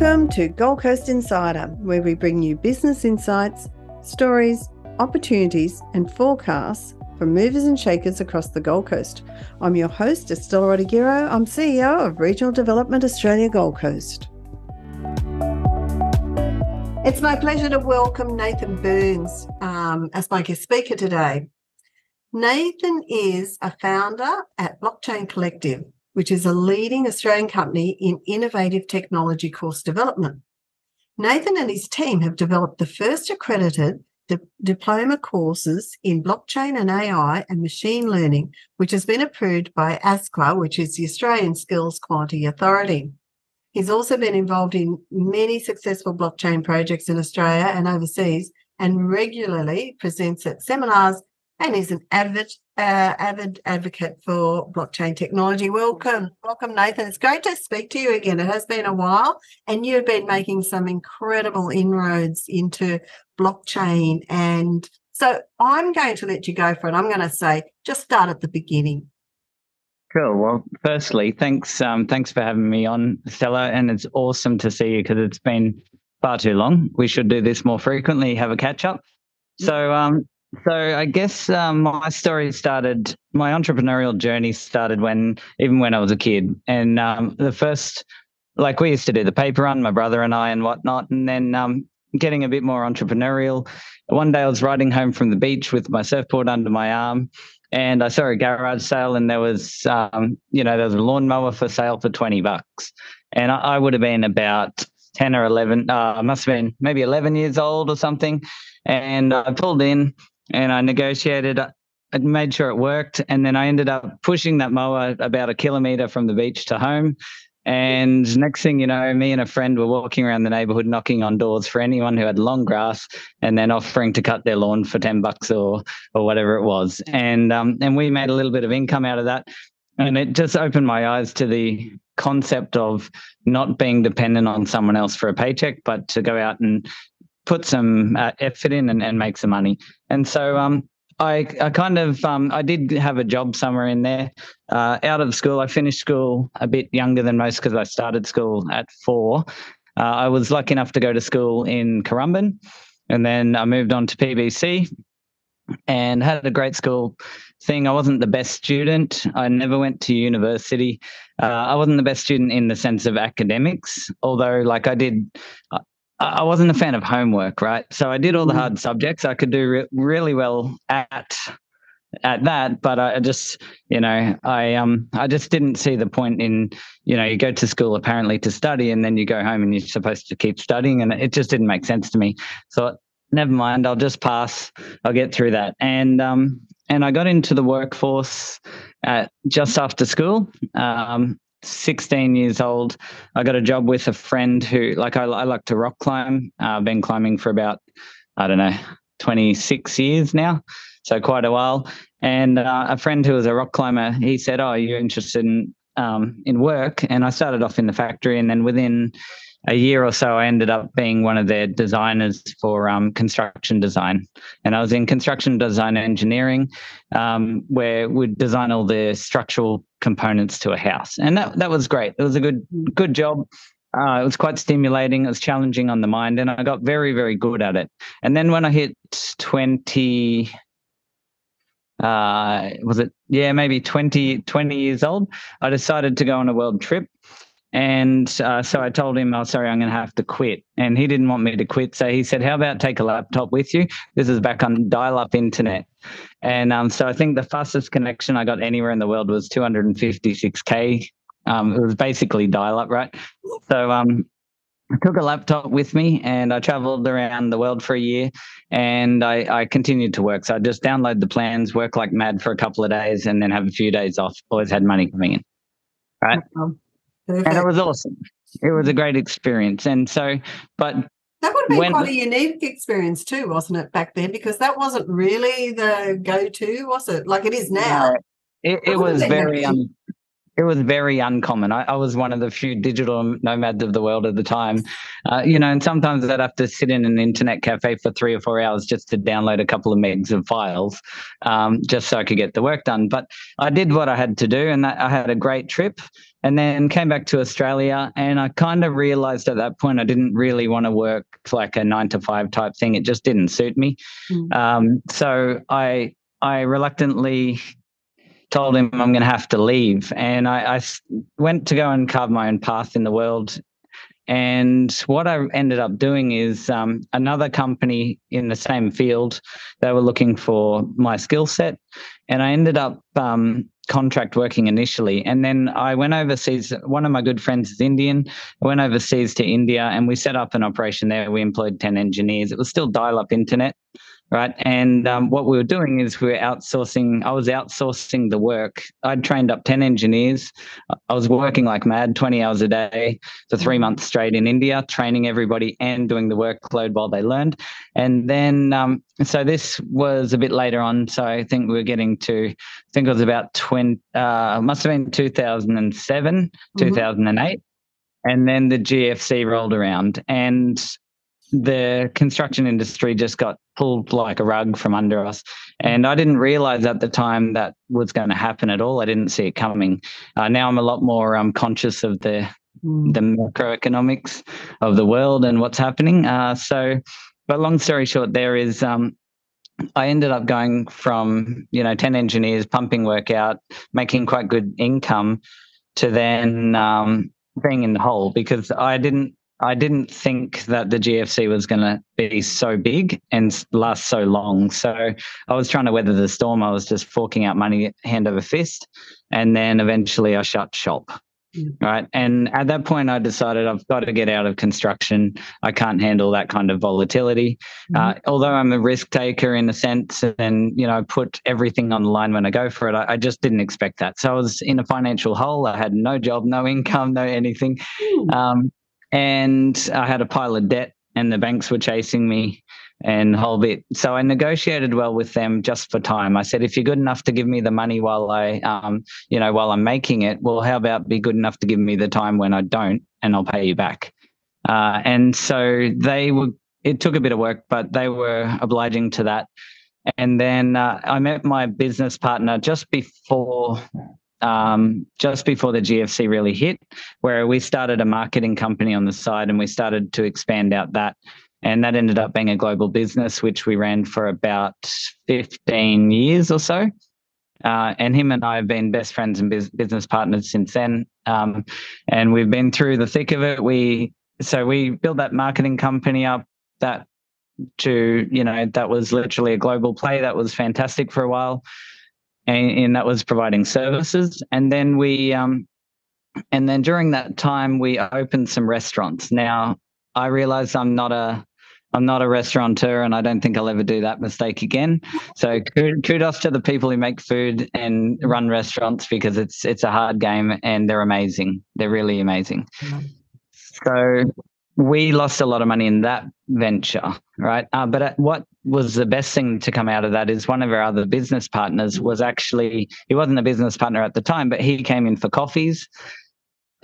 Welcome to Gold Coast Insider, where we bring you business insights, stories, opportunities, and forecasts from movers and shakers across the Gold Coast. I'm your host, Estella Rodiguero. I'm CEO of Regional Development Australia Gold Coast. It's my pleasure to welcome Nathan Burns um, as my guest speaker today. Nathan is a founder at Blockchain Collective, which is a leading Australian company in innovative technology course development. Nathan and his team have developed the first accredited di- diploma courses in blockchain and AI and machine learning, which has been approved by ASQA, which is the Australian Skills Quality Authority. He's also been involved in many successful blockchain projects in Australia and overseas and regularly presents at seminars and is an avid, uh, avid advocate for blockchain technology. Welcome, welcome, Nathan. It's great to speak to you again. It has been a while, and you've been making some incredible inroads into blockchain. And so I'm going to let you go for it. I'm going to say, just start at the beginning. Cool. Well, firstly, thanks, um, thanks for having me on, Stella, and it's awesome to see you because it's been far too long. We should do this more frequently. Have a catch up. So, um, so I guess um, my story started, my entrepreneurial journey started when, even when I was a kid. And um, the first, like we used to do the paper run, my brother and I and whatnot. And then um, getting a bit more entrepreneurial. One day I was riding home from the beach with my surfboard under my arm and I saw a garage sale and there was, um, you know, there was a lawnmower for sale for 20 bucks. And I, I would have been about 10 or 11, uh, I must have been maybe 11 years old or something. And I pulled in and I negotiated. I made sure it worked, and then I ended up pushing that mower about a kilometer from the beach to home. And next thing you know, me and a friend were walking around the neighborhood knocking on doors for anyone who had long grass and then offering to cut their lawn for 10 bucks or or whatever it was. And um, and we made a little bit of income out of that. And it just opened my eyes to the concept of not being dependent on someone else for a paycheck, but to go out and put some uh, effort in and, and make some money. And so um, I, I kind of um, I did have a job somewhere in there. Uh, out of school, I finished school a bit younger than most because I started school at four. Uh, I was lucky enough to go to school in Currumbin, and then I moved on to PBC and had a great school thing. I wasn't the best student. I never went to university. Uh, I wasn't the best student in the sense of academics, although like I did, I wasn't a fan of homework, right? So I did all the hard subjects. I could do re- really well at at that, but I just, you know, I um, I just didn't see the point in, you know, you go to school apparently to study, and then you go home and you're supposed to keep studying, and it just didn't make sense to me. So never mind, I'll just pass. I'll get through that, and um, and I got into the workforce at just after school. Um, 16 years old, I got a job with a friend who, like, I, I like to rock climb. Uh, I've been climbing for about, I don't know, 26 years now. So quite a while. And uh, a friend who was a rock climber, he said, Oh, you're interested in, um, in work? And I started off in the factory. And then within a year or so, I ended up being one of their designers for um, construction design. And I was in construction design engineering, um, where we'd design all the structural components to a house. And that, that was great. It was a good, good job. Uh, it was quite stimulating. It was challenging on the mind, and I got very, very good at it. And then when I hit 20, uh, was it, yeah, maybe 20, 20 years old, I decided to go on a world trip. And uh, so I told him, oh, sorry, I'm going to have to quit. And he didn't want me to quit. So he said, how about take a laptop with you? This is back on dial up internet. And um, so I think the fastest connection I got anywhere in the world was 256K. Um, it was basically dial up, right? So um, I took a laptop with me and I traveled around the world for a year and I, I, continued to work. So I just download the plans, work like mad for a couple of days, and then have a few days off. Always had money coming in. Right. And it was awesome. It was a great experience. And so, but that would have been when, quite a unique experience too, wasn't it, back then? Because that wasn't really the go to, was it? Like it is now. it, it was very um, it was very uncommon. I, I, was one of the few digital nomads of the world at the time, uh, you know, and sometimes I'd have to sit in an internet cafe for three or four hours just to download a couple of megs of files, um, just so I could get the work done. But I did what I had to do, and that, I had a great trip. And then came back to Australia, and I kind of realized at that point I didn't really want to work like a nine to five type thing. It just didn't suit me. Mm. Um, so I I reluctantly told him I'm going to have to leave. And I, I, went to go and carve my own path in the world. And what I ended up doing is um, another company in the same field, they were looking for my skill set. And I ended up um, contract working initially. And then I went overseas. One of my good friends is Indian. I went overseas to India and we set up an operation there. We employed 10 engineers. It was still dial up internet right? And um, what we were doing is we were outsourcing. I was outsourcing the work. I'd trained up ten engineers. I was working like mad, twenty hours a day for three mm-hmm. months straight in India, training everybody and doing the workload while they learned. And then, um, so this was a bit later on. So I think we were getting to, I think it was about twenty. Uh, must have been two thousand and seven, mm-hmm. two thousand and eight. And then the GFC rolled around, and the construction industry just got pulled like a rug from under us. And I didn't realize at the time that was going to happen at all. I didn't see it coming. Uh, now I'm a lot more um, conscious of the mm. the macroeconomics of the world and what's happening. Uh, so, but long story short, there is. Um, I ended up going from you know ten engineers pumping work out, making quite good income, to then um, being in the hole because I didn't I didn't think that the GFC was going to be so big and last so long. So I was trying to weather the storm. I was just forking out money hand over fist. And then eventually I shut shop. Mm. Right. And at that point, I decided I've got to get out of construction. I can't handle that kind of volatility. Mm. Uh, although I'm a risk taker in a sense and, you know, put everything on the line when I go for it, I, I, just didn't expect that. So I was in a financial hole. I had no job, no income, no anything. Um, and I had a pile of debt, and the banks were chasing me and whole bit. So I negotiated well with them just for time. I said, if you're good enough to give me the money while I, um, you know, while I'm making it, well, how about be good enough to give me the time when I don't, and I'll pay you back. Uh, and so they were. It took a bit of work, but they were obliging to that. And then uh, I met my business partner just before um, just before the GFC really hit, where we started a marketing company on the side and we started to expand out that. And that ended up being a global business, which we ran for about 15 years or so. Uh, and him and I have been best friends and biz- business partners since then. Um, and we've been through the thick of it. We so we built that marketing company up that to you know that was literally a global play that was fantastic for a while and, and that was providing services. And then we, um, and then during that time, we opened some restaurants. Now, I realized I'm not a I'm not a restaurateur and I don't think I'll ever do that mistake again. So kudos to the people who make food and run restaurants because it's it's a hard game and they're amazing. They're really amazing. So we lost a lot of money in that venture, right? Uh, but what was the best thing to come out of that is one of our other business partners was actually he wasn't a business partner at the time, but he came in for coffees.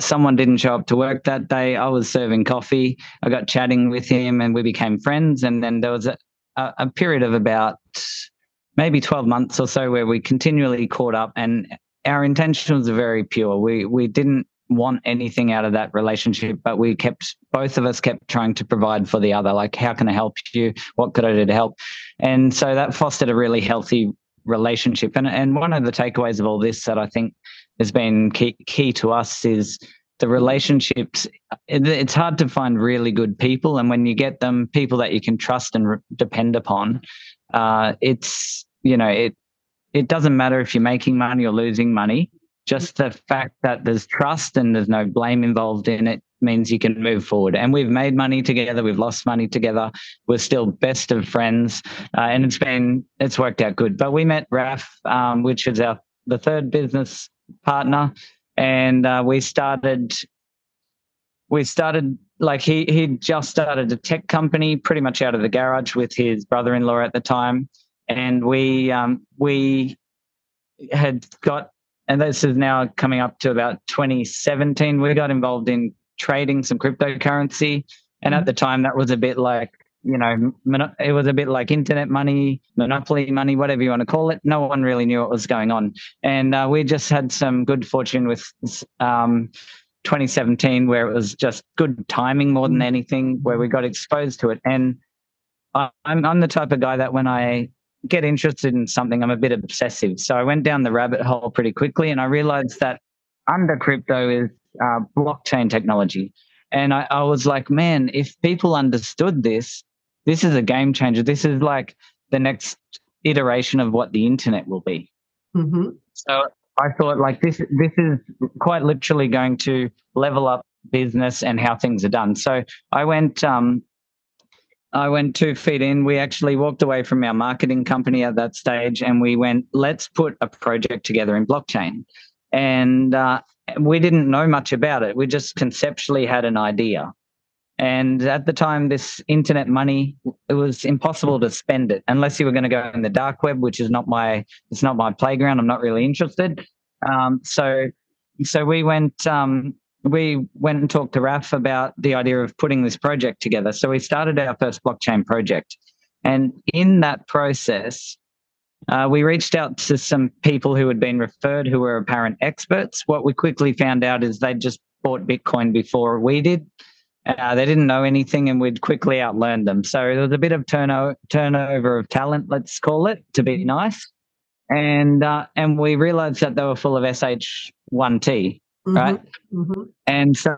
Someone didn't show up to work that day. I was serving coffee. I got chatting with him, and we became friends. And then there was a, a period of about maybe 12 months or so where we continually caught up and our intentions were very pure. We we didn't want anything out of that relationship, but we kept both of us kept trying to provide for the other. Like, how can I help you? What could I do to help? And so that fostered a really healthy relationship. And and one of the takeaways of all this that I think has been key key to us is the relationships. It's hard to find really good people, and when you get them, people that you can trust and re- depend upon, uh, it's you know it. It doesn't matter if you're making money or losing money just the fact that there's trust and there's no blame involved in it means you can move forward. And we've made money together, we've lost money together, we're still best of friends, uh, and it's been it's worked out good. But we met Raf, um, which is our the third business partner, and uh, we started we started like he he just started a tech company pretty much out of the garage with his brother-in-law at the time, and we um, we had got and this is now coming up to about 2017. We got involved in trading some cryptocurrency, and at the time that was a bit like you know, it was a bit like internet money, monopoly money, whatever you want to call it. No one really knew what was going on. And uh, we just had some good fortune with um, 2017, where it was just good timing more than anything, where we got exposed to it. And I'm, I'm the type of guy that when I get interested in something, I'm a bit obsessive. So I went down the rabbit hole pretty quickly and I realized that under crypto is uh, blockchain technology. And I, I was like, man, if people understood this, this is a game changer. This is like the next iteration of what the internet will be. Mm-hmm. So I thought like this this is quite literally going to level up business and how things are done. So I went um, I went two feet in. We actually walked away from our marketing company at that stage and we went, let's put a project together in blockchain. And uh, we didn't know much about it. We just conceptually had an idea. And at the time, this internet money, it was impossible to spend it unless you were going to go in the dark web, which is not my, it's not my playground. I'm not really interested. Um, so, so we went, um, we went and talked to Raf about the idea of putting this project together. So we started our first blockchain project. And in that process, uh, we reached out to some people who had been referred who were apparent experts. What we quickly found out is they'd just bought Bitcoin before we did. Uh, they didn't know anything, and we'd quickly outlearn them. So there was a bit of turno- turnover of talent, let's call it, to be nice. And uh, and we realized that they were full of SH1T, mm-hmm. right? Mm-hmm. And so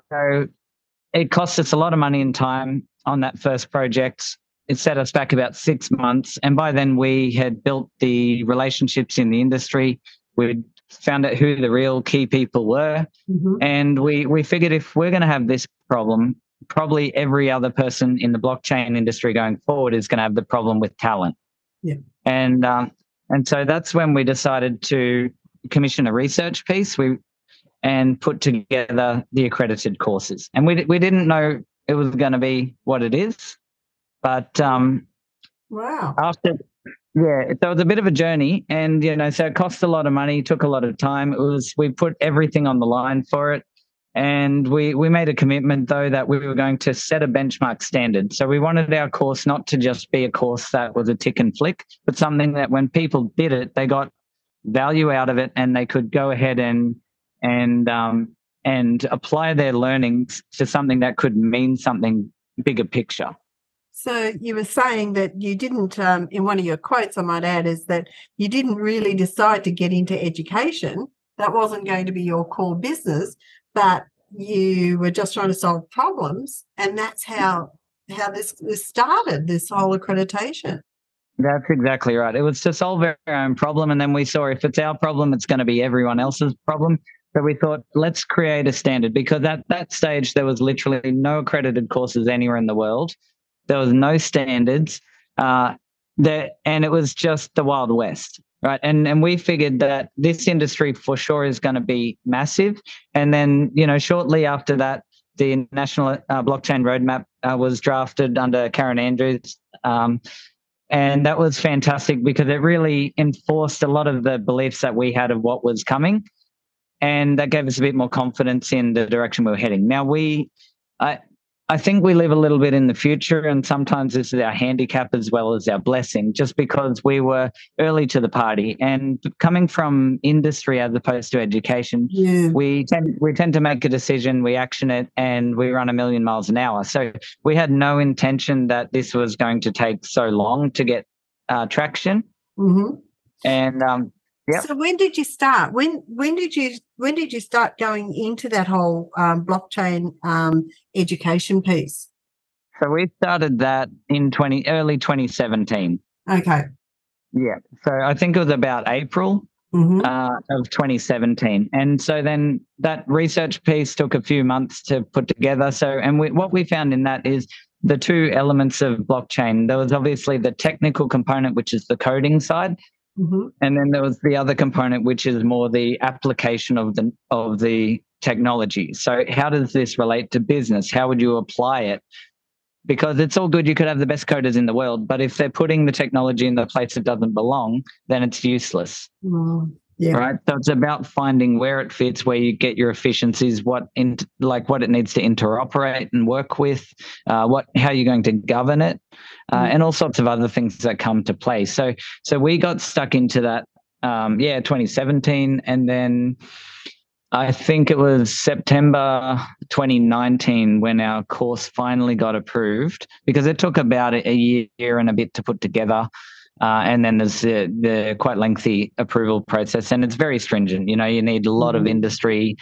it cost us a lot of money and time on that first project. It set us back about six months, and by then we had built the relationships in the industry. We'd found out who the real key people were, mm-hmm. and we we figured if we're going to have this problem, probably every other person in the blockchain industry going forward is going to have the problem with talent. Yeah. And um, and so that's when we decided to commission a research piece. We and put together the accredited courses. And we we didn't know it was going to be what it is, but um, wow. After yeah, it was a bit of a journey, and you know, so it cost a lot of money, took a lot of time. It was we put everything on the line for it. And we, we made a commitment, though, that we were going to set a benchmark standard. So we wanted our course not to just be a course that was a tick and flick, but something that when people did it, they got value out of it and they could go ahead and and um, and apply their learnings to something that could mean something bigger picture. So you were saying that you didn't, um, in one of your quotes, I might add, is that you didn't really decide to get into education. That wasn't going to be your core business, but you were just trying to solve problems, and that's how how this, this started. This whole accreditation. That's exactly right. It was to solve our own problem, and then we saw if it's our problem, it's going to be everyone else's problem. So we thought, let's create a standard because at that stage there was literally no accredited courses anywhere in the world. There was no standards, uh, there, and it was just the Wild West right? And and we figured that this industry for sure is going to be massive. And then you know shortly after that the national uh, blockchain roadmap uh, was drafted under karen andrews um, and that was fantastic because it really enforced a lot of the beliefs that we had of what was coming and that gave us a bit more confidence in the direction we were heading now we I, I think we live a little bit in the future, and sometimes this is our handicap as well as our blessing, just because we were early to the party. And coming from industry as opposed to education, yeah. we tend we tend to make a decision, we action it, and we run a million miles an hour. So we had no intention that this was going to take so long to get uh, traction. Mm-hmm. And um, Yep. So when did you start? When when did you when did you start going into that whole um, blockchain um, education piece? So we started that in twenty early twenty seventeen. Okay. Yeah. So I think it was about April mm-hmm. uh, of 2017. And so then that research piece took a few months to put together. So, and we, what we found in that is the two elements of blockchain. There was obviously the technical component, which is the coding side, Mm-hmm. And then there was the other component, which is more the application of the of the technology. So how does this relate to business? How would you apply it? Because it's all good, you could have the best coders in the world, but if they're putting the technology in the place it doesn't belong, then it's useless. Mm. Yeah. Right. So it's about finding where it fits, where you get your efficiencies, what in like what it needs to interoperate and work with, uh, what how you're going to govern it, uh, mm. and all sorts of other things that come to play. So so we got stuck into that, um, yeah, 2017, and then I think it was September 2019 when our course finally got approved because it took about a year and a bit to put together. Uh, and then there's the, the, quite lengthy approval process, and it's very stringent. You know, you need a lot of mm-hmm. industry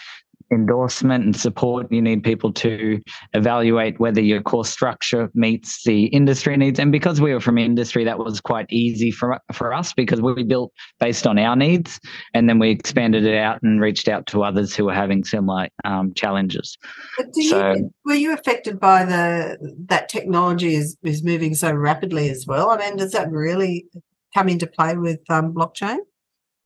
endorsement and support. You need people to evaluate whether your course structure meets the industry needs. And because we were from industry, that was quite easy for, for us because we built based on our needs. And then we expanded it out and reached out to others who were having similar um, challenges. so, you, were you affected by the that technology is, is moving so rapidly as well? I mean, does that really come into play with um, blockchain?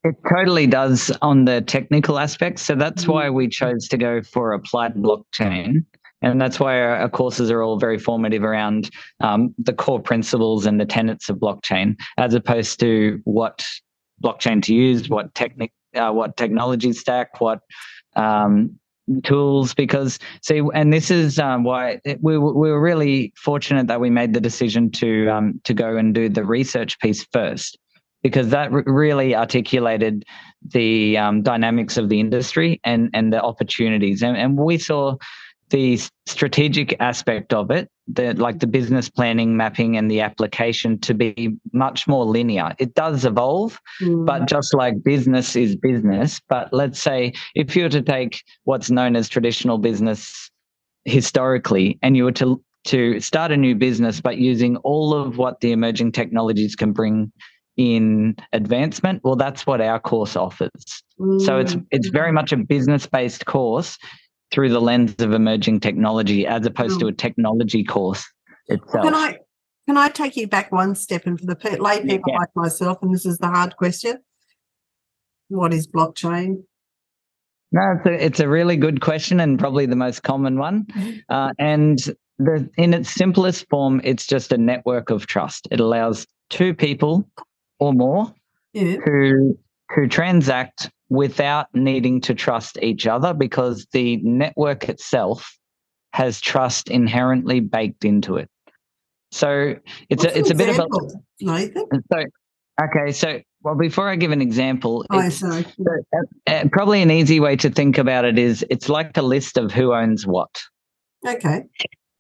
It totally does on the technical aspects. So that's why we chose to go for applied blockchain. And that's why our, our courses are all very formative around um, the core principles and the tenets of blockchain, as opposed to what blockchain to use, what technic, uh, what technology stack, what um, tools. Because see, and this is um, why it, we we were really fortunate that we made the decision to um, to go and do the research piece first because that really articulated the um, dynamics of the industry and and the opportunities. And, and we saw the strategic aspect of it the like the business planning mapping and the application to be much more linear. It does evolve mm. but just like business is business. But let's say if you were to take what's known as traditional business historically and you were to to start a new business but using all of what the emerging technologies can bring in advancement well that's what our course offers mm. so it's it's very much a business based course through the lens of emerging technology as opposed mm. to a technology course itself can i can i take you back one step and for the lay people yeah. like myself and this is the hard question what is blockchain no it's a, it's a really good question and probably the most common one uh, and the, in its simplest form it's just a network of trust it allows two people or more yeah. to to transact without needing to trust each other because the network itself has trust inherently baked into it. So it's What's a it's a bit of a Nathan? so okay so well before I give an example oh, sorry. Uh, uh, probably an easy way to think about it is it's like a list of who owns what. Okay.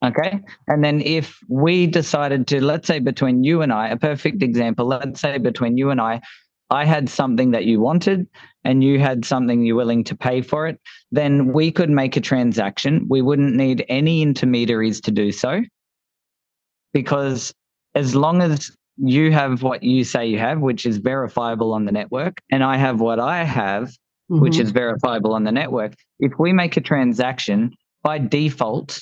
Okay. And then if we decided to, let's say between you and I, a perfect example, let's say between you and I, I had something that you wanted and you had something you're willing to pay for it, then we could make a transaction. We wouldn't need any intermediaries to do so because as long as you have what you say you have, which is verifiable on the network, and I have what I have, mm-hmm. which is verifiable on the network, if we make a transaction, by default,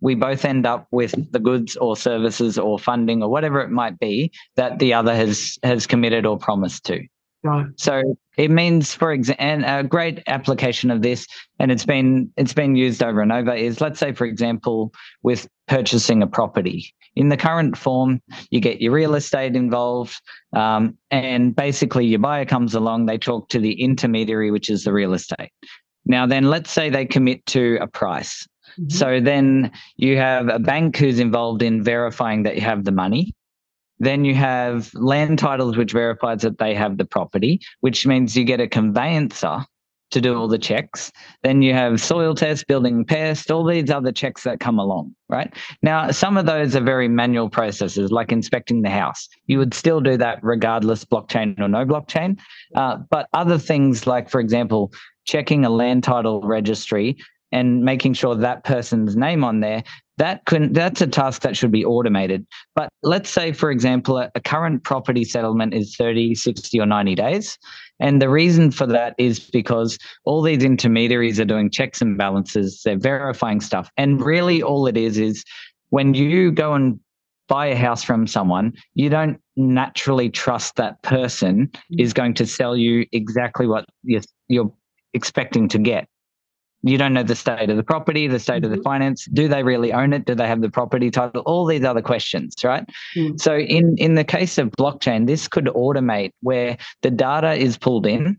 we both end up with the goods or services or funding or whatever it might be that the other has has committed or promised to. Right. So it means, for example, and a great application of this, and it's been it's been used over and over, is let's say, for example, with purchasing a property. In the current form, you get your real estate involved, um, and basically your buyer comes along. They talk to the intermediary, which is the real estate. Now, then, let's say they commit to a price. Mm-hmm. So then you have a bank who's involved in verifying that you have the money. Then you have land titles, which verifies that they have the property, which means you get a conveyancer to do all the checks. Then you have soil test, building pest, all these other checks that come along, right? Now, some of those are very manual processes, like inspecting the house. You would still do that regardless blockchain or no blockchain. Uh, but other things, like, for example, checking a land title registry and making sure that person's name on there that can that's a task that should be automated. But let's say for example a, a, current property settlement is 30 60 or 90 days. And the reason for that is because all these intermediaries are doing checks and balances. They're verifying stuff. And really all it is is when you go and buy a house from someone you don't naturally trust that person mm-hmm. is going to sell you exactly what you're, you're expecting to get you don't know the state of the property, the state mm-hmm. of the mm-hmm. finance. Do they really own it? Do they have the property title? All these other questions, right? Mm. So in in the case of blockchain, this could automate where the data is pulled in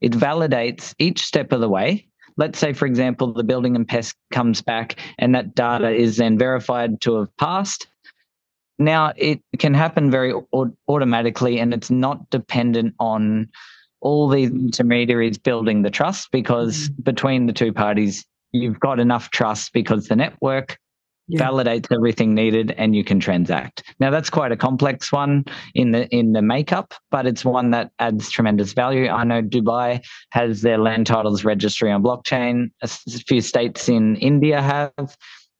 it validates each step of the way. Let's say, for example, the building and pest comes back and that data is then verified to have passed. Now, it can happen very automatically and it's not dependent on all the intermediaries building the trust because mm-hmm. between the two parties, you've got enough trust because the network yeah. validates everything needed and you can transact. Now that's quite a complex one in the in the makeup, but it's one that adds tremendous value. I know Dubai has their land titles registry on blockchain. A few states in India have,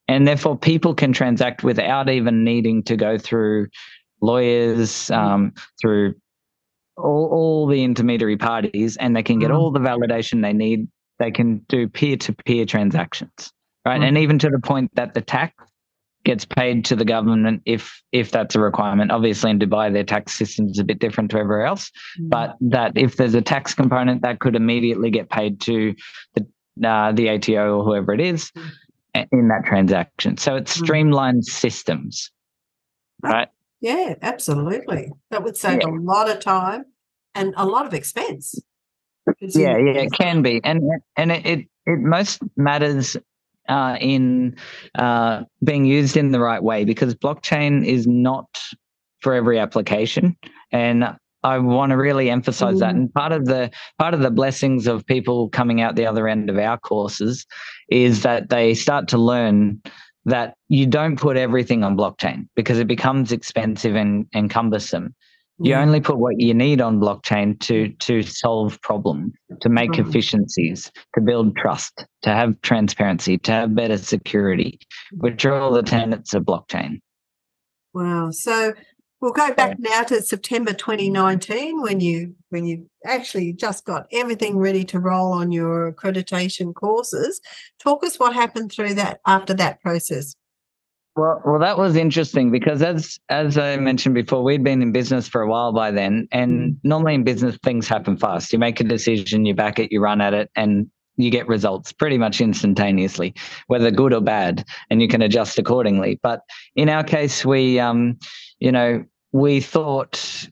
and therefore people can transact without even needing to go through lawyers, um, through all, all the intermediary parties, and they can get mm. all the validation they need. They can do peer to peer transactions right? Mm. And even to the point that the tax gets paid to the government if if that's a requirement. Obviously, in Dubai, their tax system is a bit different to everywhere else, mm. but that if there's a tax component, that could immediately get paid to the uh, the ATO or whoever it is mm. in that transaction. So it mm. streamlines systems, right? Yeah, absolutely. That would save yeah. a lot of time and a lot of expense. Yeah, yeah, it can be, and and it, it it most matters uh, in uh, being used in the right way because blockchain is not for every application and I want to really emphasize mm. that. And part of the part of the blessings of people coming out the other end of our courses is that they start to learn that you don't put everything on blockchain because it becomes expensive and, and cumbersome. You yeah. only put what you need on blockchain to to solve problems, to make mm-hmm. efficiencies, to build trust, to have transparency, to have better security, which are all the tenets of blockchain. Wow. So we'll go back now to September 2019 when you when you actually just got everything ready to roll on your accreditation courses. Talk us what happened through that after that process. Well, well, that was interesting because as as I mentioned before, we'd been in business for a while by then, and mm. normally in business things happen fast. You make a decision, you back it, you run at it, and you get results pretty much instantaneously, whether good or bad, and you can adjust accordingly. But in our case, we, um, you know, we thought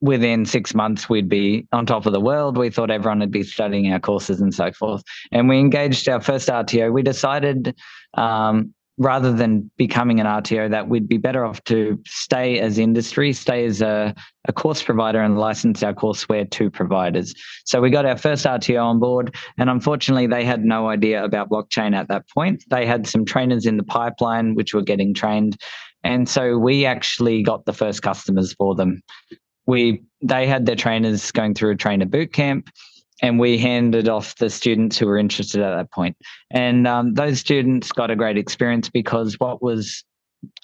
within six months we'd be on top of the world. We thought everyone would be studying our courses and so forth. And we engaged our first RTO. We decided um, rather than becoming an RTO, that we'd be better off to stay as industry, stay as a, a course provider and license our courseware to providers. So we got our first RTO on board, and unfortunately, they had no idea about blockchain at that point. They had some trainers in the pipeline which were getting trained. And so we actually got the first customers for them. We they had their trainers going through a trainer boot camp and we handed off the students who were interested at that point. And um, those students got a great experience because what was,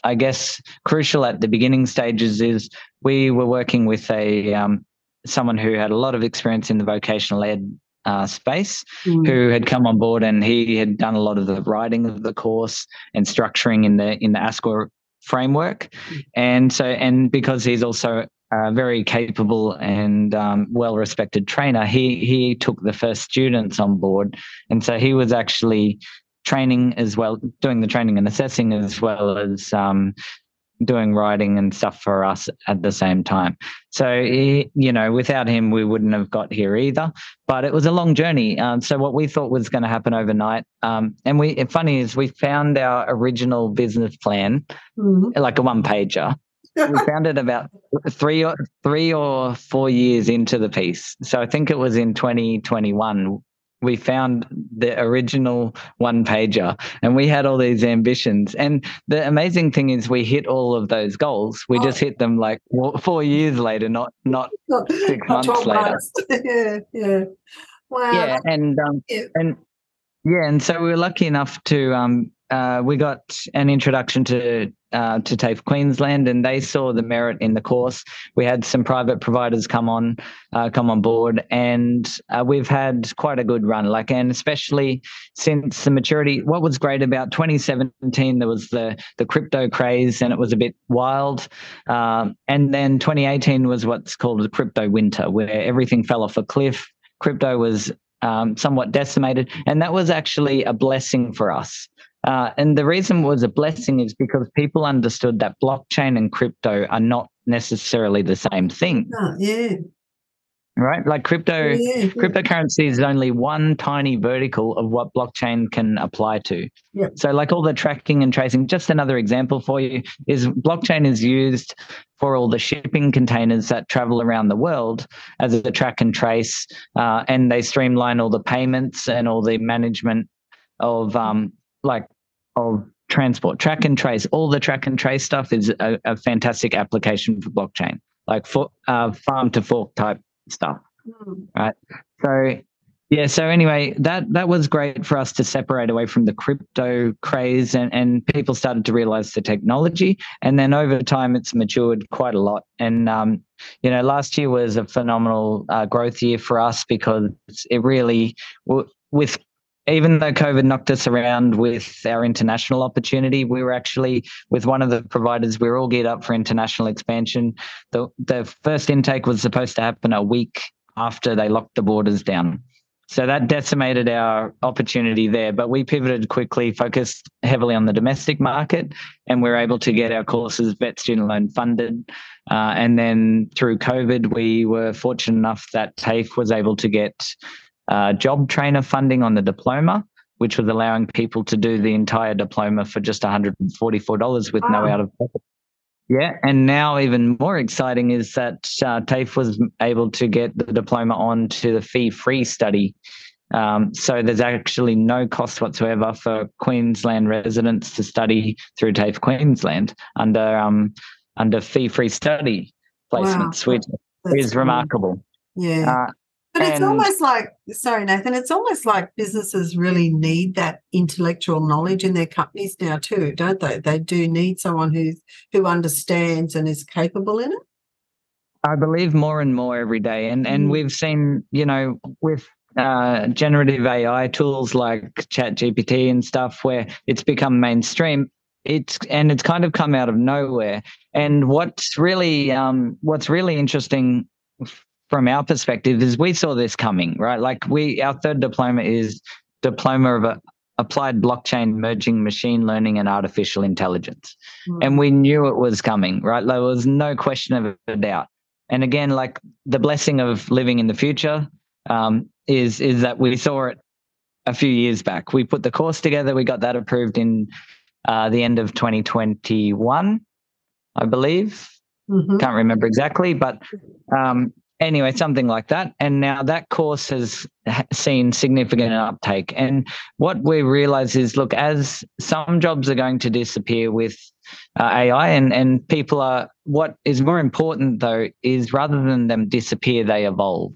I guess, crucial at the beginning stages is we were working with a um, someone who had a lot of experience in the vocational ed uh, space mm. who had come on board and he had done a lot of the writing of the course and structuring in the in the ASQA framework. And so and because he's also a very capable and um, well respected trainer, he he took the first students on board, and so he was actually training as well, doing the training and assessing as well as um, doing writing and stuff for us at the same time. So he, you know, without him, we wouldn't have got here either. But it was a long journey. Um, so what we thought was going to happen overnight, um, and we, funny is, we found our original business plan, mm-hmm. like a one pager we found it about three or three or four years into the piece. So I think it was in 2021 we found the original one pager and we had all these ambitions and the amazing thing is we hit all of those goals we oh. just hit them like four years later not not, not six not months later months. yeah yeah wow yeah and um yeah. and yeah and so we were lucky enough to um uh, we got an introduction to uh, to TAFE Queensland, and they saw the merit in the course. We had some private providers come on uh, come on board, and uh, we've had quite a good run. Like, and especially since the maturity. What was great about 2017, there was the the crypto craze, and it was a bit wild. Um, and then 2018 was what's called the crypto winter, where everything fell off a cliff. Crypto was um, somewhat decimated, and that was actually a blessing for us uh, and the reason was a blessing is because people understood that blockchain and crypto are not necessarily the same thing. Oh, yeah. right? Like crypto, yeah. cryptocurrency is only one tiny vertical of what blockchain can apply to. Yep. So, like all the tracking and tracing, just another example for you is blockchain is used for all the shipping containers that travel around the world as a track and trace, uh, and they streamline all the payments and all the management of um, like of transport, track and trace. All the track and trace stuff is a, a fantastic application for blockchain, like for uh, farm to fork type stuff. Mm. Right. So yeah, so anyway, that that was great for us to separate away from the crypto craze and, and people started to realize the technology. And then over time it's matured quite a lot. And um, you know, last year was a phenomenal uh, growth year for us because it really with even though COVID knocked us around with our international opportunity, we were actually with one of the providers. We were all geared up for international expansion. The the first intake was supposed to happen a week after they locked the borders down. So that decimated our opportunity there. But we pivoted quickly, focused heavily on the domestic market, and we are able to get our courses vet student loan funded. Uh, and then through COVID, we were fortunate enough that TAFE was able to get uh, job trainer funding on the diploma, which was allowing people to do the entire diploma for just $144 with wow. no out of pocket. Yeah, and now even more exciting is that uh, TAFE was able to get the diploma on to the fee-free study. Um, so there's actually no cost whatsoever for Queensland residents to study through TAFE Queensland under um, under fee-free study placements, wow. which That's is cool. remarkable. Yeah. Uh, but and, it's almost like, sorry, Nathan, it's almost like businesses really need that intellectual knowledge in their companies now too, don't they? They do need someone who's who understands and is capable in it. I believe more and more every day. And and mm. we've seen, you know, with uh, generative AI tools like Chat GPT and stuff where it's become mainstream. It's and it's kind of come out of nowhere. And what's really um, what's really interesting from our perspective is we saw this coming, right? Like we, our third diploma is diploma of a, applied blockchain merging machine learning and artificial intelligence. Mm. And we knew it was coming, right? There was no question of a doubt. And again, like the blessing of living in the future um, is is that we saw it a few years back. We put the course together. We got that approved in uh, the end of 2021, I believe. Mm-hmm. Can't remember exactly, but um, anyway, something like that. And now that course has seen significant uptake. And what we realize is look, as some jobs are going to disappear with uh, AI, and, and people are, what is more important though is rather than them disappear, they evolve.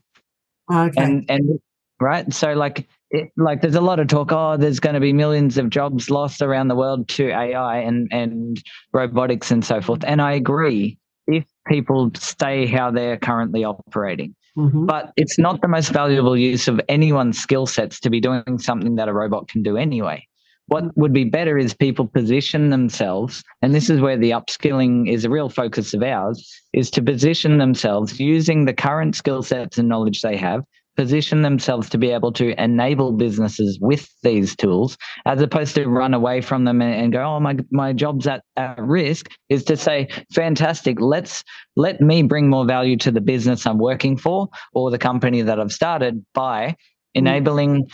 Okay. And, and right. So, like, it, like there's a lot of talk oh there's going to be millions of jobs lost around the world to ai and and robotics and so forth and i agree if people stay how they're currently operating. Mm-hmm. But it's not the most valuable use of anyone's skill sets to be doing something that a robot can do anyway. What would be better is people position themselves, and this is where the upskilling is a real focus of ours, is to position themselves using the current skill sets and knowledge they have position themselves to be able to enable businesses with these tools as opposed to run away from them and, go oh my my job's at, at risk is to say fantastic let's let me bring more value to the business i'm working for or the company that i've started by mm. enabling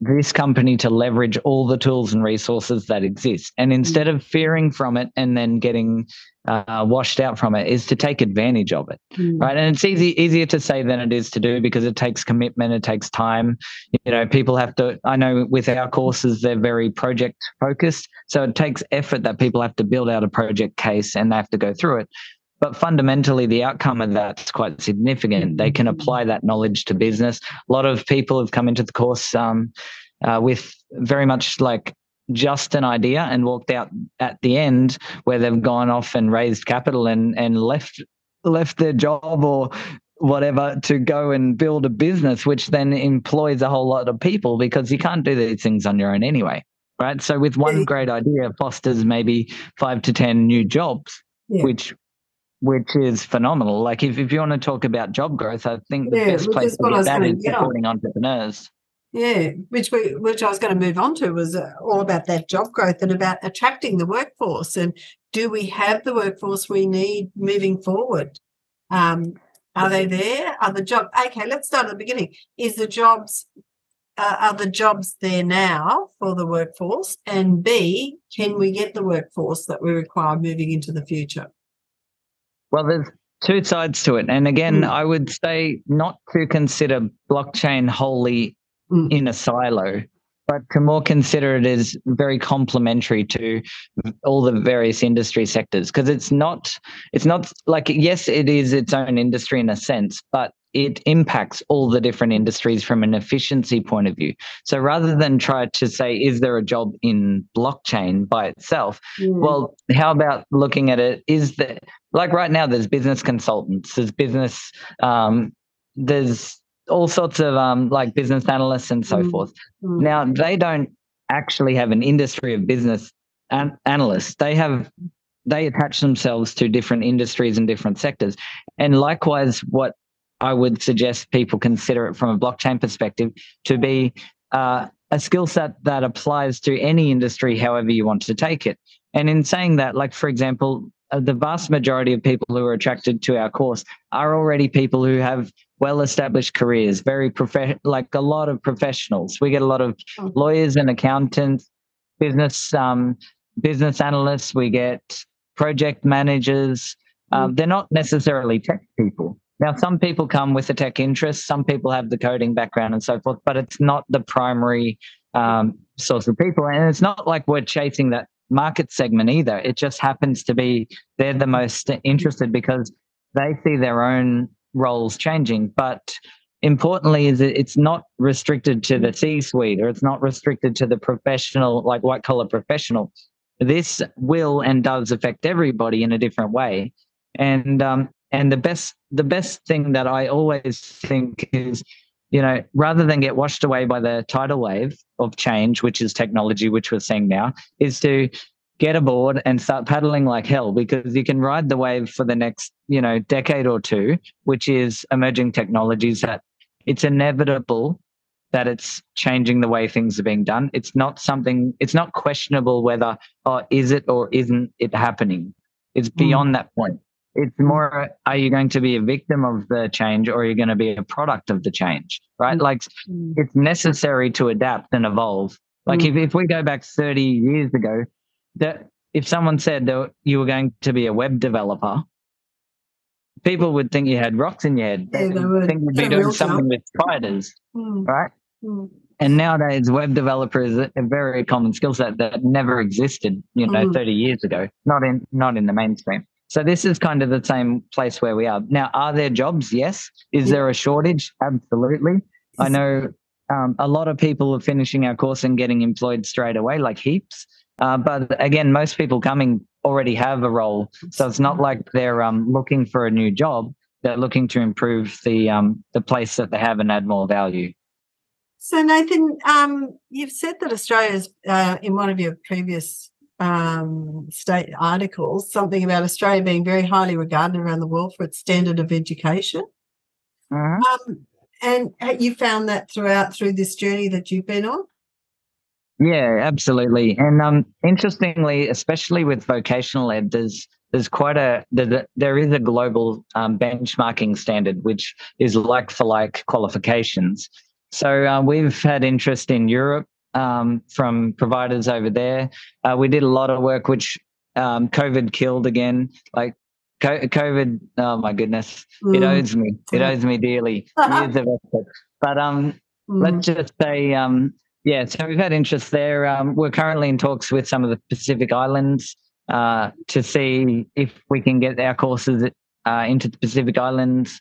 this company to leverage all the tools and resources that exist. And mm. instead of fearing from it and then getting uh, washed out from it, is to take advantage of it. Mm. Right. And it's easy, easier to say than it is to do because it takes commitment, it takes time. You know, people have to, I know with our courses, they're very project focused. So it takes effort that people have to build out a project case and they have to go through it but fundamentally the outcome of that's quite significant. They can apply that knowledge to business. A lot of people have come into the course um, uh, with very much like just an idea and walked out at the end where they've gone off and raised capital and and left left their job or whatever to go and build a business which then employs a whole lot of people because you can't do these things on your own anyway right? So with one great idea fosters maybe 5 to 10 new jobs yeah. which which is phenomenal. Like if, if you want to talk about job growth, I think the yeah, best place to get that is supporting entrepreneurs. Yeah, which we which I was going to move on to was uh, all about that job growth and about attracting the workforce and do we have the workforce we need moving forward? Um, Are they there? Are the jobs? Okay, let's start at the beginning. Is the jobs uh, are the jobs there now for the workforce? And B, can we get the workforce that we require moving into the future? Well, there's two sides to it. And again, mm. I would say not to consider blockchain wholly mm. in a silo, but to more consider it as very complementary to all the various industry sectors because it's not it's not like yes it is its own industry in a sense but it impacts all the different industries from an efficiency point of view. So rather than try to say, is there a job in blockchain by itself? Mm. Well, how about looking at it? Is that like right now, there's business consultants, there's business, um, there's all sorts of um, like business analysts and so mm. forth. Mm. Now, they don't actually have an industry of business an- analysts. They have they attach themselves to different industries and different sectors. And likewise, what I would suggest people consider it from a blockchain perspective to be uh, a skill set that applies to any industry, however you want to take it. And in saying that, like, for example, uh, the vast majority of people who are attracted to our course are already people who have well established careers, very prof- like a lot of professionals. We get a lot of hmm. lawyers and accountants, business um, business analysts. We get project managers. Um, they're not necessarily tech people. Now, some people come with a tech interest, some people have the coding background and so forth, but it's not the primary um, source of people. And it's not like we're chasing that market segment either. It just happens to be they're the most interested because they see their own roles changing. But importantly, is it's not restricted to the C suite or it's not restricted to the professional, like white collar professional. This will and does affect everybody in a different way. And um, and the best the best thing that I always think is, you know, rather than get washed away by the tidal wave of change, which is technology, which we're seeing now, is to get aboard and start paddling like hell because you can ride the wave for the next, you know, decade or two, which is emerging technologies that it's inevitable that it's changing the way things are being done. It's not something, it's not questionable whether, oh, is it or isn't it happening? It's hmm. beyond mm. that point. It's more, are you going to be a victim of the change or are you going to be a product of the change? Right. Like mm. it's necessary to adapt and evolve. Like mm. if, if we go back 30 years ago, that if someone said that you were going to be a web developer, people would think you had rocks in your head. Yeah, they would think you'd be doing something with spiders, mm. right? Mm. And nowadays, web developer is a very common skill set that never existed, you know, mm. 30 years ago. Not in not in the mainstream. So this is kind of the same place where we are. Now, are there jobs? Yes. Is there a shortage? Absolutely. I know um, a lot of people are finishing our course and getting employed straight away, like heaps. Uh, but again, most people coming already have a role. So it's not like they're um, looking for a new job. They're looking to improve the um, the place that they have and add more value. So Nathan, um, you've said that Australia's uh, in one of your previous um, state articles something about Australia being very highly regarded around the world for its standard of education. Mm-hmm. Um, and you found that throughout through this journey that you've been on? Yeah, absolutely. And um, interestingly, especially with vocational ed, there's there's quite a there, there is a global um, benchmarking standard which is like for like qualifications. So uh, we've had interest in Europe um, from providers over there. Uh, we did a lot of work, which um, COVID killed again. Like COVID, oh my goodness, mm. it owes me. It owes me dearly. Years of effort. But um, mm. let's just say, um, yeah. So we've had interest there. Um, we're currently in talks with some of the Pacific Islands uh, to see if we can get our courses uh, into the Pacific Islands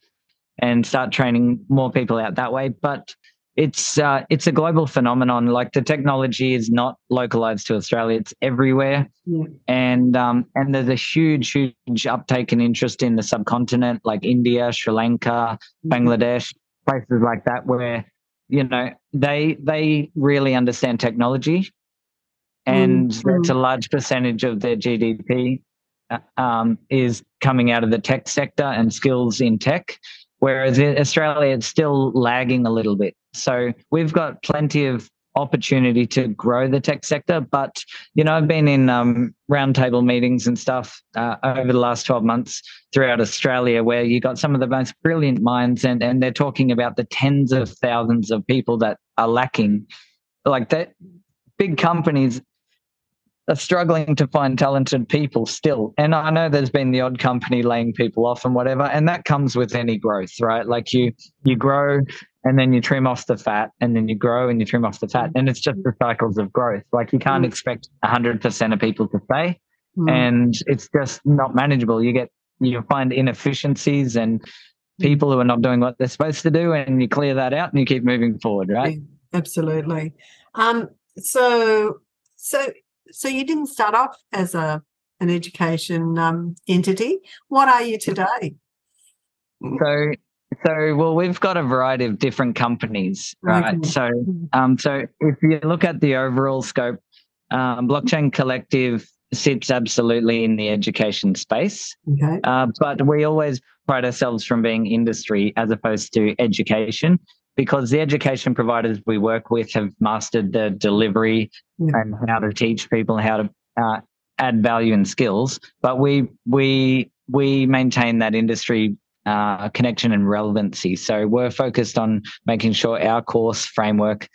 and start training more people out that way. But it's uh, it's a global phenomenon. Like the technology is not localized to Australia; it's everywhere, yeah. and um, and there's a huge, huge uptake and interest in the subcontinent, like India, Sri Lanka, mm-hmm. Bangladesh, places like that, where you know they they really understand technology, and mm-hmm. it's a large percentage of their GDP uh, um, is coming out of the tech sector and skills in tech. Whereas in Australia, it's still lagging a little bit. So we've got plenty of opportunity to grow the tech sector. But, you know, I've been in um, roundtable meetings and stuff uh, over the last 12 months throughout Australia where you got some of the most brilliant minds and, and they're talking about the tens of thousands of people that are lacking. Like that, big companies are struggling to find talented people still. And I know there's been the odd company laying people off and whatever, and that comes with any growth, right? Like you you grow and then you trim off the fat and then you grow and you trim off the fat and it's just the cycles of growth. Like you can't mm. expect 100% of people to stay mm. and it's just not manageable. You get you find inefficiencies and mm. people who are not doing what they're supposed to do and you clear that out and you keep moving forward, right? Yeah, absolutely. Um so so so you didn't start off as a an education um, entity. What are you today? So, so well, we've got a variety of different companies, right? Okay. So, um, so if you look at the overall scope, um, Blockchain Collective sits absolutely in the education space, okay. uh, but we always pride ourselves from being industry as opposed to education because the education providers we work with have mastered the delivery yeah. and how to teach people how to uh, add value and skills. But we we we maintain that industry uh, connection and relevancy. So we're focused on making sure our course framework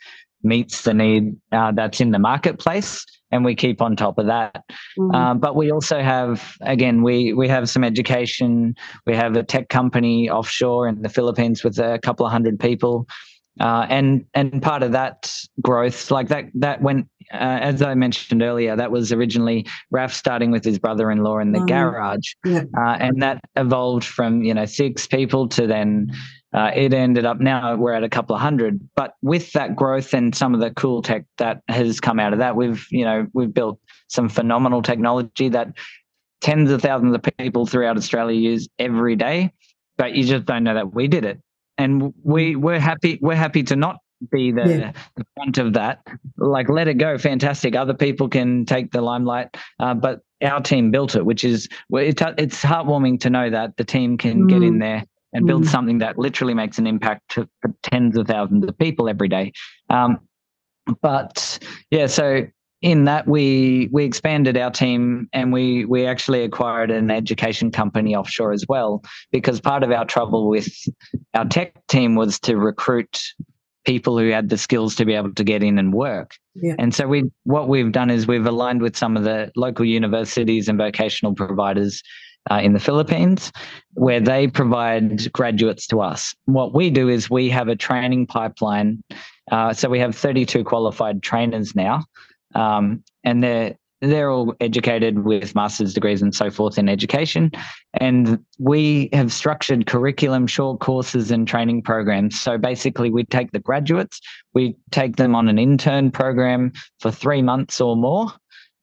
meets the need uh, that's in the marketplace and we keep on top of that. Mm-hmm. Uh, but we also have, again, we we have some education. We have a tech company offshore in the Philippines with a couple of hundred people, uh, and and part of that growth, like that that went, uh, as I mentioned earlier, that was originally Raf starting with his brother-in-law in the mm-hmm. garage, yeah. Uh, and that evolved from you know six people to then uh, it ended up now we're at a couple of hundred. But with that growth and some of the cool tech that has come out of that, we've you know we've built some phenomenal technology that tens of thousands of people throughout Australia use every day. But you just don't know that we did it, and we we're happy we're happy to not be the, yeah. the front of that. Like let it go, fantastic. Other people can take the limelight, uh, but our team built it, which is it's heartwarming to know that the team can mm. get in mm. there and build mm. something that literally makes an impact to, for tens of thousands of people every day. Um, but yeah, so in that we we expanded our team and we we actually acquired an education company offshore as well because part of our trouble with our tech team was to recruit people who had the skills to be able to get in and work. Yeah. And so we what we've done is we've aligned with some of the local universities and vocational providers uh, in the Philippines, where they provide graduates to us. What we do is we have a training pipeline. Uh, so we have 32 qualified trainers now, um, and they're they're all educated with master's degrees and so forth in education. And we have structured curriculum, short courses, and training programs. So basically, we take the graduates, we take them on an intern program for three months or more,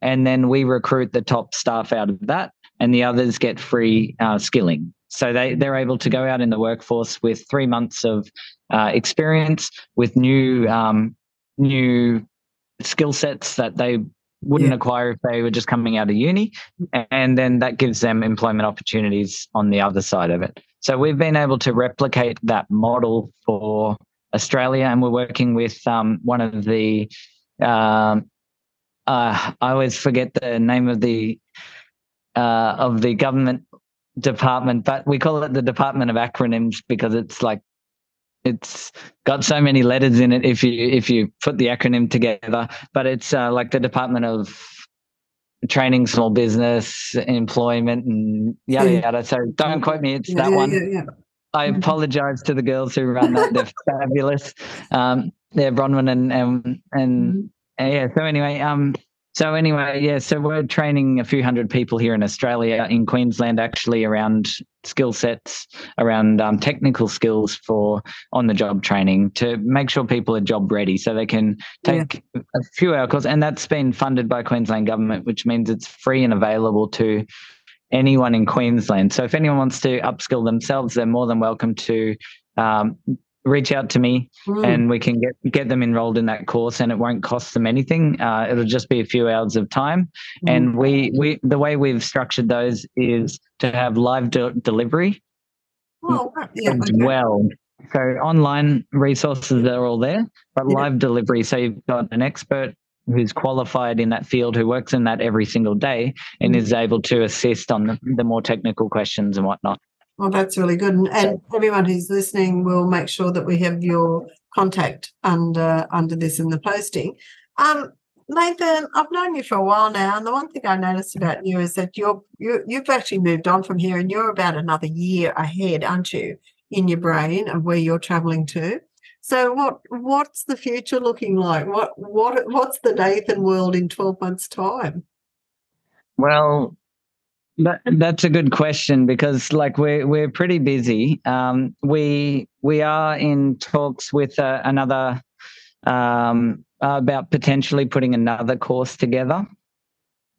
and then we recruit the top staff out of that and the others get free uh, skilling. So they, they're able to go out in the workforce with three months of uh, experience with new um, new skill sets that they wouldn't yeah. acquire if they were just coming out of uni. And then that gives them employment opportunities on the other side of it. So we've been able to replicate that model for Australia, and we're working with um, one of the. Um, uh, I always forget the name of the uh, of the government department, but we call it the Department of Acronyms because it's like it's got so many letters in it if you if you put the acronym together. But it's uh, like the Department of Training, Small Business, Employment, and yada yada. So don't quote me; it's yeah, that yeah, one. Yeah, I mm-hmm. apologize to the girls who run that; they're fabulous. Um, they're Bronwyn and and and mm-hmm. yeah. So anyway, um, so anyway, yeah, so we're training a few hundred people here in Australia, in Queensland, actually around skill sets, around um, technical skills for on-the-job training to make sure people are job ready, so they can take yeah. a few hour course, and that's been funded by Queensland government, which means it's free and available to anyone in Queensland. So if anyone wants to upskill themselves, they're more than welcome to um, reach out to me mm. and we can get get them enrolled in that course and it won't cost them anything uh, it'll just be a few hours of time mm. and we we the way we've structured those is to have live de- delivery oh, yeah, as okay. well So online resources are all there, but Yeah. live delivery. So you've got an expert who's qualified in that field, who works in that every single day, and Mm. is able to assist on the, the more technical questions and whatnot. Well, that's really good. And, and everyone who's listening will make sure that we have your contact under under this in the posting. Um, Nathan, I've known you for a while now, and the one thing I noticed about you is that you're you you've actually moved on from here, and you're about another year ahead, aren't you, in your brain of where you're traveling to? So, what what's the future looking like? What what what's the Nathan world in twelve months' time? Well, that, that's a good question because, like, we're we're pretty busy. Um, we we are in talks with uh, another um, about potentially putting another course together.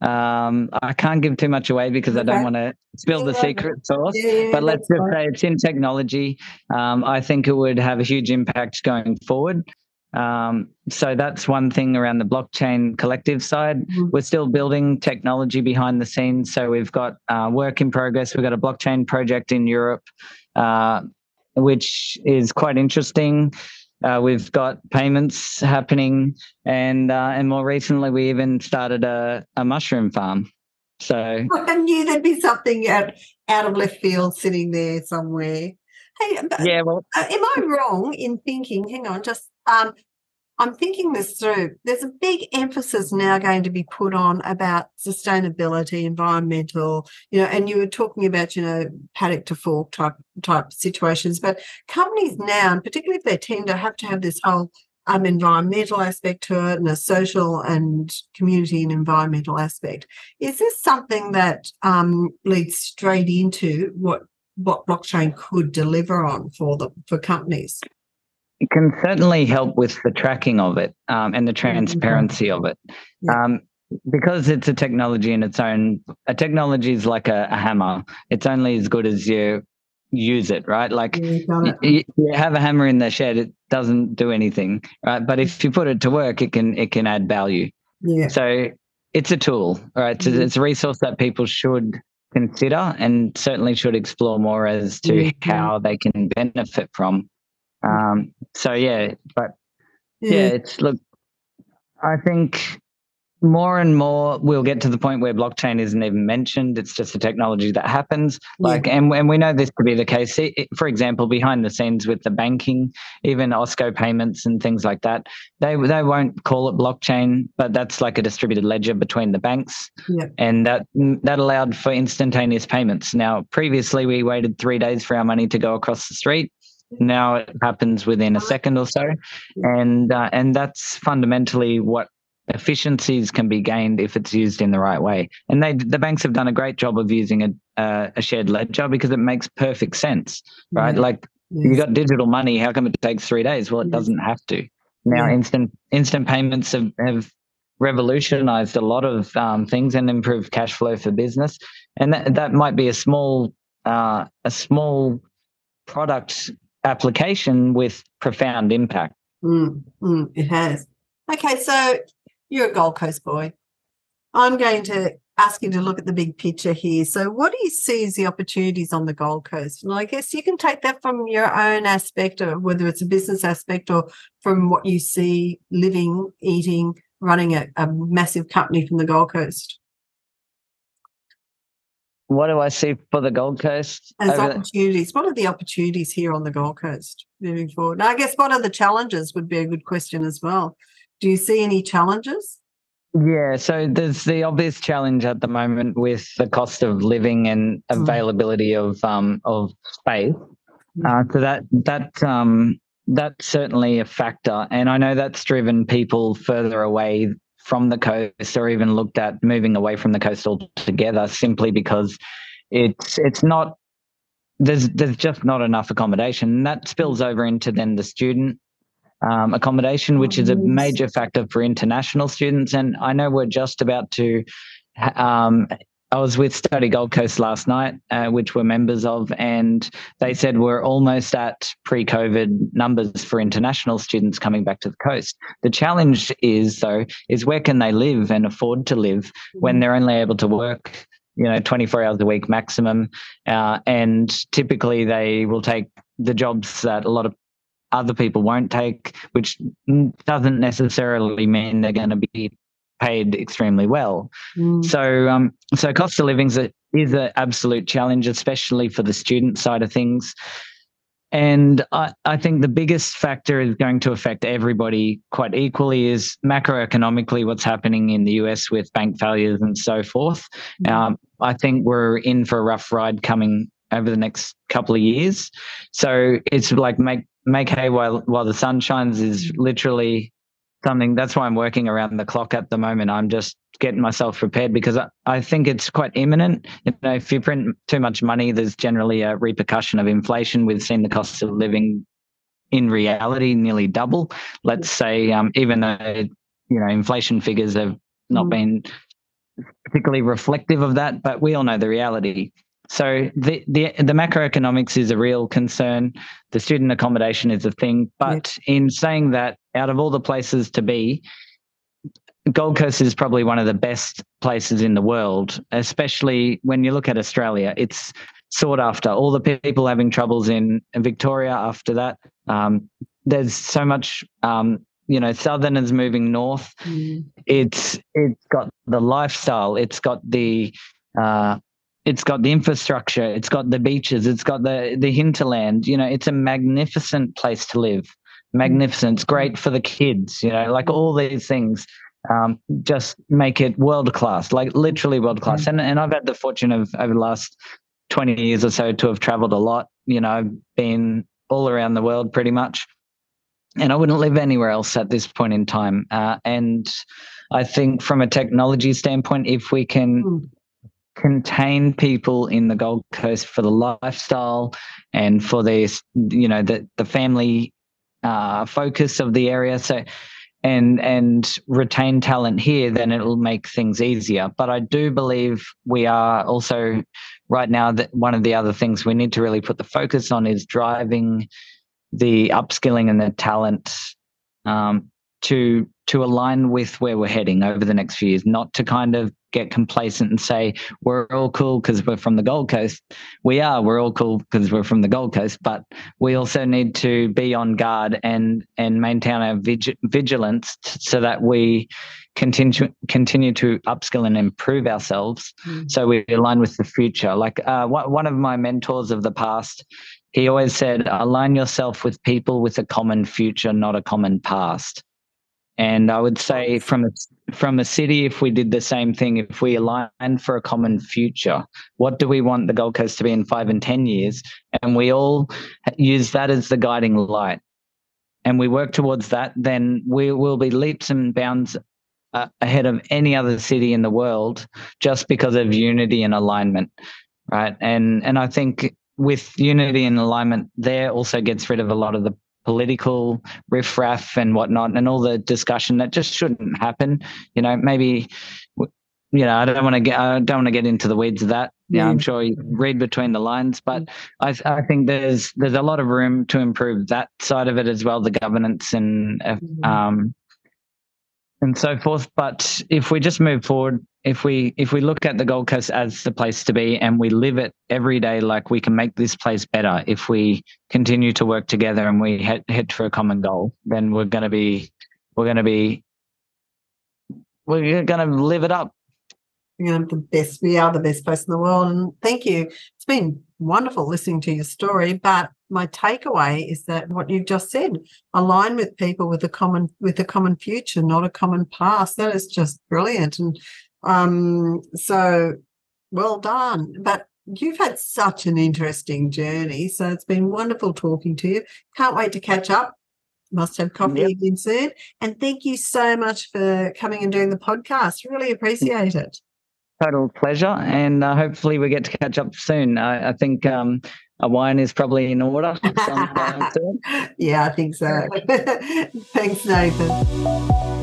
Um, I can't give too much away because I don't want to spill the secret sauce. Yeah, But let's just fine. say it's in technology. Um, I think it would have a huge impact going forward. Um, so that's one thing around the blockchain collective side. Mhm. We're still building technology behind the scenes. So we've got uh, work in progress. We've got a blockchain project in Europe, uh, which is quite interesting. Uh, we've got payments happening, and uh, and more recently, we even started a, a mushroom farm. So I knew there'd be something out, out of left field sitting there somewhere. Hey, yeah, well, uh, am I wrong in thinking? Hang on, just um, I'm thinking this through. There's a big emphasis now going to be put on about sustainability, environmental, you know, and you were talking about, you know, paddock to fork type type situations. But companies now, and particularly if they tender, have to have this whole um, environmental aspect to it and a social and community and environmental aspect. Is this something that um, leads straight into what what blockchain could deliver on for the for companies? It can certainly help with the tracking of it um, and the transparency of it. Yeah. Um, because it's a technology in its own, a technology is like a, a hammer. It's only as good as you use it, right? Like Yeah, you, you have a hammer in the shed, it doesn't do anything, right? But if you put it to work, it can it can add value. Yeah. So it's a tool, right? It's, Mhm. a, it's a resource that people should consider and certainly should explore more as to how they can benefit from. Um, so yeah, but yeah, it's look. I think more and more we'll get to the point where blockchain isn't even mentioned. It's just a technology that happens. Yeah. Like, and and we know this to be the case. It- for example, behind the scenes with the banking, even Osko payments and things like that, they they won't call it blockchain, but that's like a distributed ledger between the banks, Yeah. and that that allowed for instantaneous payments. Now, previously we waited three days for our money to go across the street. Now it happens within a second or so, and uh, and that's fundamentally what efficiencies can be gained if it's used in the right way. And they the banks have done a great job of using a uh, a shared ledger because it makes perfect sense, right? Yeah. Like you Yes. got digital money, how come it takes three days? Well, it Yes. doesn't have to. Now Yeah. instant instant payments have, have revolutionized a lot of um, things and improved cash flow for business, and that that might be a small uh, a small product application with profound impact. Mm, mm, it has. Okay, so you're a Gold Coast boy. I'm going to ask you to look at the big picture here. So, what do you see as the opportunities on the Gold Coast? And I guess you can take that from your own aspect, or whether it's a business aspect or from what you see living, eating, running a, a massive company from the Gold Coast What do I see for the Gold Coast? as opportunities. What are the opportunities here on the Gold Coast moving forward? Now, I guess what are the challenges would be a good question as well. Do you see any challenges? Yeah, so there's the obvious challenge at the moment with the cost of living and Mm. availability of um of space. Uh, so that that um that's certainly a factor, and I know that's driven people further away from the coast, or even looked at moving away from the coast altogether, simply because it's it's not there's there's just not enough accommodation. And that spills over into then the student um, accommodation, which is a major factor for international students. And I know we're just about to. Um, I was with Study Gold Coast last night, uh, which we're members of, and they said we're almost at pre-COVID numbers for international students coming back to the coast. The challenge is, though, is where can they live and afford to live when they're only able to work, you know, 24 hours a week maximum, uh, and typically they will take the jobs that a lot of other people won't take, which doesn't necessarily mean they're going to be paid extremely well. Mm. So, um, so cost of living is is an absolute challenge, especially for the student side of things. And I, I think the biggest factor is going to affect everybody quite equally is macroeconomically what's happening in the US with bank failures and so forth. Mm. Um, I think we're in for a rough ride coming over the next couple of years. So it's like make make hay while while the sun shines is literally something that's why I'm working around the clock at the moment. I'm just getting myself prepared because I, I think it's quite imminent. You know, if you print too much money, there's generally a repercussion of inflation. We've seen the cost of living in reality nearly double. Let's say, um, even though you know inflation figures have not mm. been particularly reflective of that, but we all know the reality. So the, the the macroeconomics is a real concern. The student accommodation is a thing. But in saying that, out of all the places to be, Gold Coast is probably one of the best places in the world, especially when you look at Australia. It's sought after. All the people having troubles in, in Victoria after that. Um, there's so much um, you know southerners moving north mm. it's it's got the lifestyle it's got the uh, it's got the infrastructure, it's got the beaches, it's got the the hinterland. You know, it's a magnificent place to live. Magnificent. It's great for the kids. You know, like all these things. Um, just make it world class, like literally world class. And and I've had the fortune of over the last twenty years or so to have travelled a lot. You know, I've been all around the world pretty much, and I wouldn't live anywhere else at this point in time. Uh, and I think from a technology standpoint, if we can hmm contain people in the Gold Coast for the lifestyle and for their, you know, the the family uh, focus of the area. So, and and retain talent here, then it'll make things easier. But I do believe we are also right now that one of the other things we need to really put the focus on is driving the upskilling and the talent um, to to align with where we're heading over the next few years, not to kind of get complacent and say we're all cool because we're from the Gold Coast. We are. We're all cool because we're from the Gold Coast, but we also need to be on guard and and maintain our vig- vigilance t- so that we continue continue to upskill and improve ourselves, mm. so we align with the future. Like uh, one of my mentors of the past. He always said, align yourself with people with a common future, not a common past. And I would say from a, from a city, if we did the same thing, if we aligned for a common future, what do we want the Gold Coast to be in five and 10 years? And we all use that as the guiding light and we work towards that, then we will be leaps and bounds uh, ahead of any other city in the world just because of unity and alignment. Right. And, and I think with unity and alignment, there also gets rid of a lot of the political riffraff and whatnot, and all the discussion that just shouldn't happen. You know, maybe you know, I don't want to get I don't want to get into the weeds of that. Yeah, I'm sure you read between the lines, but I I think there's there's a lot of room to improve that side of it as well, the governance and uh, mm-hmm. um and so forth. But if we just move forward if we if we look at the Gold Coast as the place to be and we live it every day like we can make this place better. If we continue to work together and we head, head for a common goal then we're going to be we're going to be we're going to live it up. You know the best we are the best place in the world. And thank you. It's been wonderful listening to your story but my takeaway is that what you've just said align with people with a common with a common future not a common past. That is just brilliant. And um, so well done. But you've had such an interesting journey. So it's been wonderful talking to you. Can't wait to catch up. Must have coffee yep. again soon. And thank you so much for coming and doing the podcast. Really appreciate it. Total pleasure. And uh, hopefully we get to catch up soon. I, I think um, a wine is probably in order. yeah, I think so. Thanks, Nathan.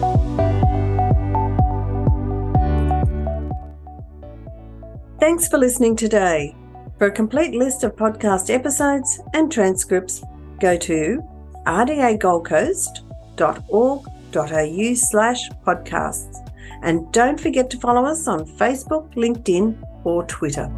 Thanks for listening today. For a complete list of podcast episodes and transcripts, go to rdagoldcoast.org.au slash podcasts. And don't forget to follow us on Facebook, LinkedIn, or Twitter.